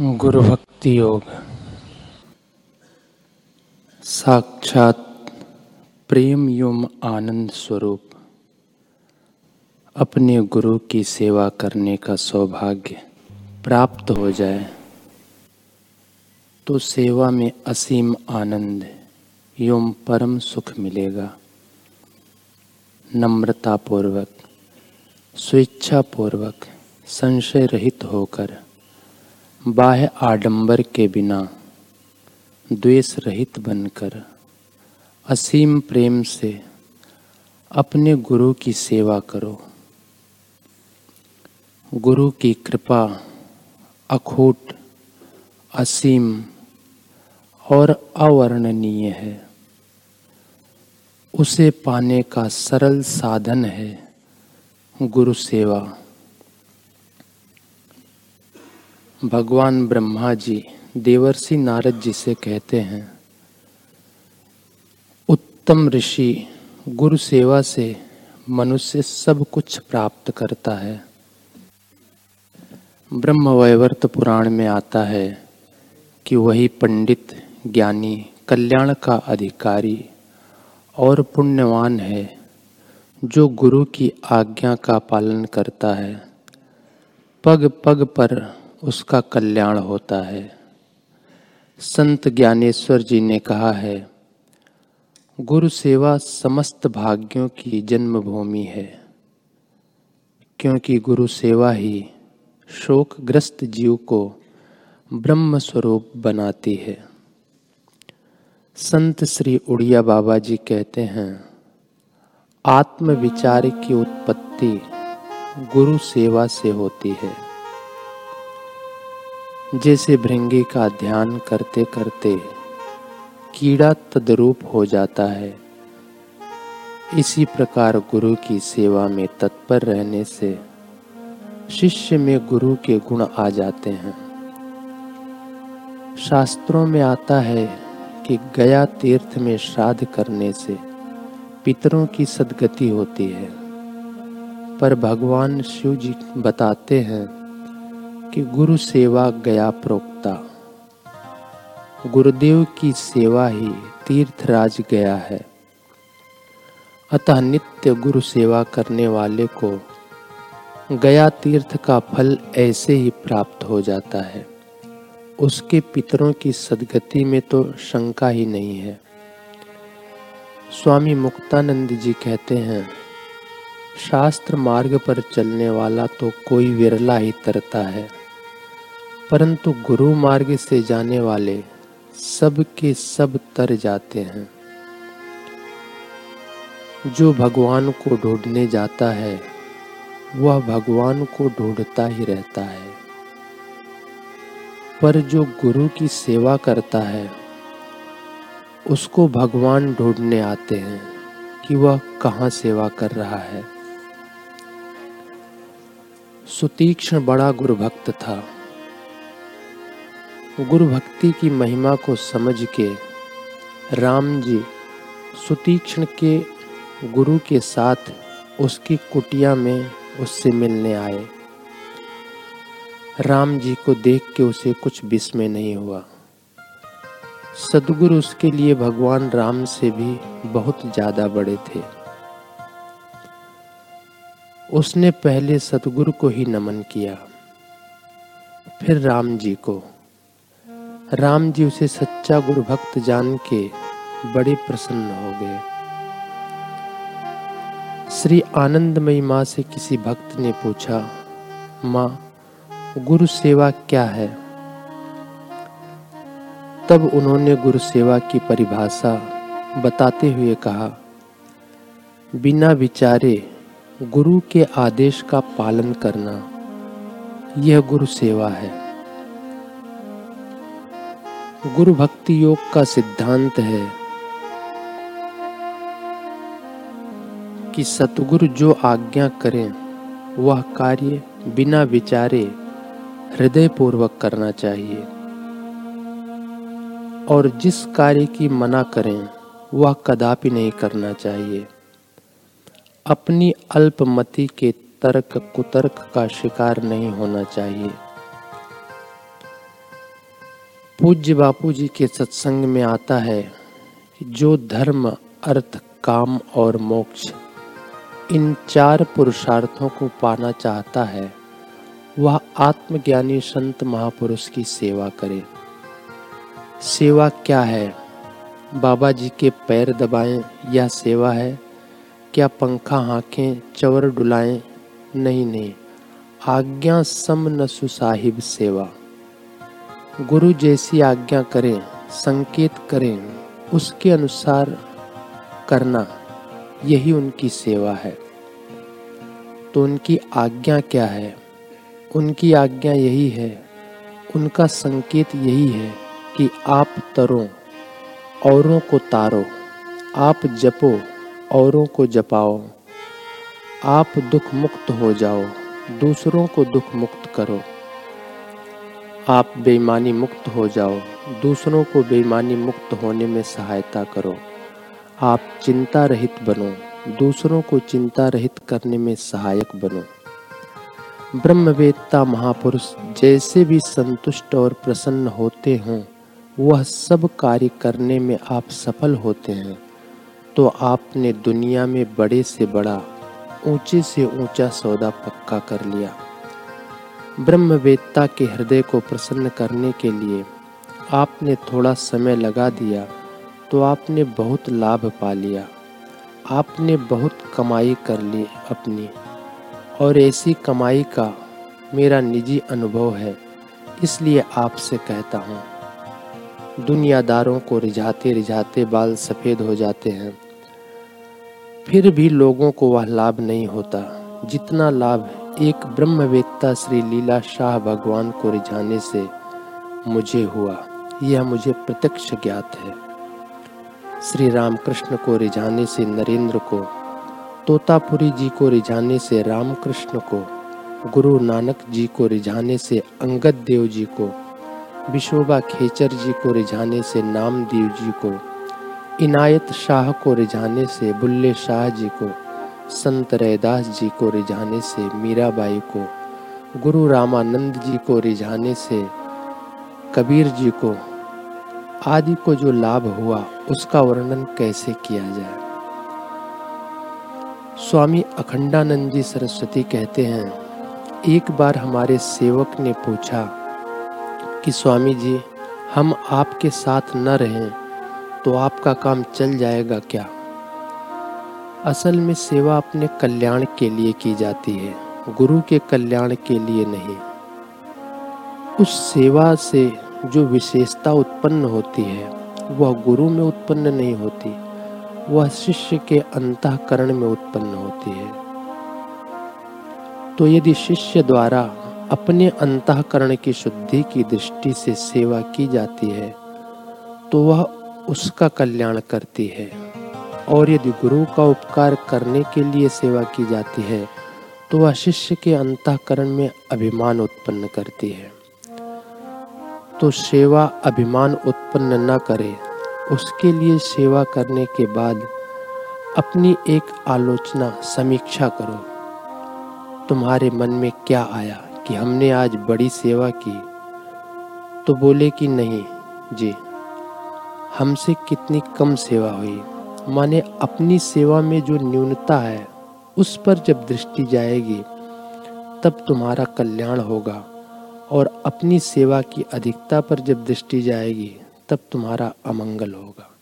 गुरु भक्ति योग साक्षात प्रेम युम आनंद स्वरूप। अपने गुरु की सेवा करने का सौभाग्य प्राप्त हो जाए तो सेवा में असीम आनंद एवं परम सुख मिलेगा। नम्रता पूर्वक स्वेच्छा पूर्वक संशय रहित होकर बाह्य आडंबर के बिना द्वेष रहित बनकर असीम प्रेम से अपने गुरु की सेवा करो। गुरु की कृपा अखूट, असीम और अवर्णनीय है। उसे पाने का सरल साधन है गुरु सेवा। भगवान ब्रह्मा जी देवर्षि नारद जी से कहते हैं। उत्तम ऋषि गुरु सेवा से मनुष्य सब कुछ प्राप्त करता है। ब्रह्म वैवर्त पुराण में आता है कि वही पंडित, ज्ञानी, कल्याण का अधिकारी और पुण्यवान है जो गुरु की आज्ञा का पालन करता है। पग पग पर उसका कल्याण होता है। संत ज्ञानेश्वर जी ने कहा है, गुरु सेवा समस्त भाग्यों की जन्मभूमि है, क्योंकि गुरु सेवा ही शोकग्रस्त जीव को ब्रह्म स्वरूप बनाती है। संत श्री उड़िया बाबा जी कहते हैं आत्म विचार की उत्पत्ति गुरु सेवा से होती है। जैसे भृंगी का ध्यान करते करते कीड़ा तद्रूप हो जाता है। इसी प्रकार गुरु की सेवा में तत्पर रहने से शिष्य में गुरु के गुण आ जाते हैं। शास्त्रों में आता है कि गया तीर्थ में श्राद्ध करने से पितरों की सदगति होती है। पर भगवान शिव जी बताते हैं कि गुरु सेवा गया प्रोक्ता। गुरुदेव की सेवा ही तीर्थराज गया है। अतः नित्य गुरु सेवा करने वाले को गया तीर्थ का फल ऐसे ही प्राप्त हो जाता है। उसके पितरों की सदगति में तो शंका ही नहीं है। स्वामी मुक्तानंद जी कहते हैं, शास्त्र मार्ग पर चलने वाला तो कोई विरला ही तरता है। परंतु गुरु मार्ग से जाने वाले सब के सब तर जाते हैं। जो भगवान को ढूँढने जाता है, वह भगवान को ढूंढता ही रहता है। पर जो गुरु की सेवा करता है, उसको भगवान ढूँढने आते हैं कि वह कहाँ सेवा कर रहा है। सुतीक्ष्ण बड़ा गुरु भक्त था। गुरु भक्ति की महिमा को समझ के राम जी सुतीक्ष्ण के गुरु के साथ उसकी कुटिया में उससे मिलने आए। राम जी को देख के उसे कुछ विस्मय नहीं हुआ। सदगुरु उसके लिए भगवान राम से भी बहुत ज़्यादा बड़े थे। उसने पहले सतगुरु को ही नमन किया, फिर राम जी को। राम जी उसे सच्चा गुरु भक्त जान के बड़े प्रसन्न हो गए। श्री आनंदमयी माँ से किसी भक्त ने पूछा, माँ, गुरु सेवा क्या है? तब उन्होंने गुरु सेवा की परिभाषा बताते हुए कहा, बिना विचारे गुरु के आदेश का पालन करना, यह गुरु सेवा है। गुरु भक्ति योग का सिद्धांत है कि सतगुरु जो आज्ञा करें, वह कार्य बिना विचारे हृदय पूर्वक करना चाहिए। और जिस कार्य की मना करें, वह कदापि नहीं करना चाहिए। अपनी अल्पमति के तर्क कुतर्क का शिकार नहीं होना चाहिए। पूज्य बापू जी के सत्संग में आता है कि जो धर्म, अर्थ, काम और मोक्ष इन चार पुरुषार्थों को पाना चाहता है, वह आत्मज्ञानी संत महापुरुष की सेवा करे। सेवा क्या है? बाबा जी के पैर दबाएँ यह सेवा है? क्या पंखा हाँकें चवर डुलाएँ? नहीं नहीं। आज्ञा सम न सुसाहिब सेवा। गुरु जैसी आज्ञा करें, संकेत करें, उसके अनुसार करना, यही उनकी सेवा है। तो उनकी आज्ञा क्या है? उनकी आज्ञा यही है, उनका संकेत यही है कि आप तरो, औरों को तारो, आप जपो, औरों को जपाओ। आप दुख मुक्त हो जाओ, दूसरों को दुख मुक्त करो। आप बेईमानी मुक्त हो जाओ। दूसरों को बेईमानी मुक्त होने में सहायता करो। आप चिंता रहित बनो। दूसरों को चिंता रहित करने में सहायक बनो। ब्रह्मवेत्ता महापुरुष जैसे भी संतुष्ट और प्रसन्न होते हों, वह सब कार्य करने में आप सफल होते हैं। तो आपने दुनिया में बड़े से बड़ा, ऊँचे से ऊँचा सौदा पक्का कर लिया। ब्रह्मवेत्ता के हृदय को प्रसन्न करने के लिए आपने थोड़ा समय लगा दिया तो आपने बहुत लाभ पा लिया। आपने बहुत कमाई कर ली अपनी, और ऐसी कमाई का मेरा निजी अनुभव है, इसलिए आपसे कहता हूँ। दुनियादारों को रिझाते रिझाते बाल सफ़ेद हो जाते हैं। फिर भी लोगों को वह लाभ नहीं होता, जितना लाभ एक ब्रह्मवेत्ता श्री लीला शाह भगवान को रिझाने से मुझे हुआ। यह मुझे प्रत्यक्ष ज्ञात है। श्री रामकृष्ण को रिझाने से नरेंद्र को, तोतापुरी जी को रिझाने से रामकृष्ण को, गुरु नानक जी को रिझाने से अंगद देव जी को, विशोबा खेचर जी को रिझाने से नामदेव जी को, इनायत शाह को रिझाने से बुल्ले शाह जी को संत रैदास जी को रिझाने से, मीराबाई को, गुरु रामानंद जी को रिझाने से, कबीर जी को, आदि को जो लाभ हुआ, उसका वर्णन कैसे किया जाए? स्वामी अखंडानंद जी सरस्वती कहते हैं, एक बार हमारे सेवक ने पूछा कि स्वामी जी, हम आपके साथ न रहें तो आपका काम चल जाएगा क्या? असल में सेवा अपने कल्याण के लिए की जाती है, गुरु के कल्याण के लिए नहीं। उस सेवा से जो विशेषता उत्पन्न होती है, वह गुरु में उत्पन्न नहीं होती, वह शिष्य के अंतकरण में उत्पन्न होती है। तो यदि शिष्य द्वारा अपने अंतकरण की शुद्धि की दृष्टि से सेवा की जाती है तो वह उसका कल्याण करती है। और यदि गुरु का उपकार करने के लिए सेवा की जाती है तो वह शिष्य के अंतकरण में अभिमान उत्पन्न करती है। तो सेवा अभिमान उत्पन्न न करे, उसके लिए सेवा करने के बाद अपनी एक आलोचना समीक्षा करो। तुम्हारे मन में क्या आया कि हमने आज बड़ी सेवा की? तो बोले कि नहीं, जी, हमसे कितनी कम सेवा हुई? माने अपनी सेवा में जो न्यूनता है, उस पर जब दृष्टि जाएगी, तब तुम्हारा कल्याण होगा और अपनी सेवा की अधिकता पर जब दृष्टि जाएगी, तब तुम्हारा अमंगल होगा।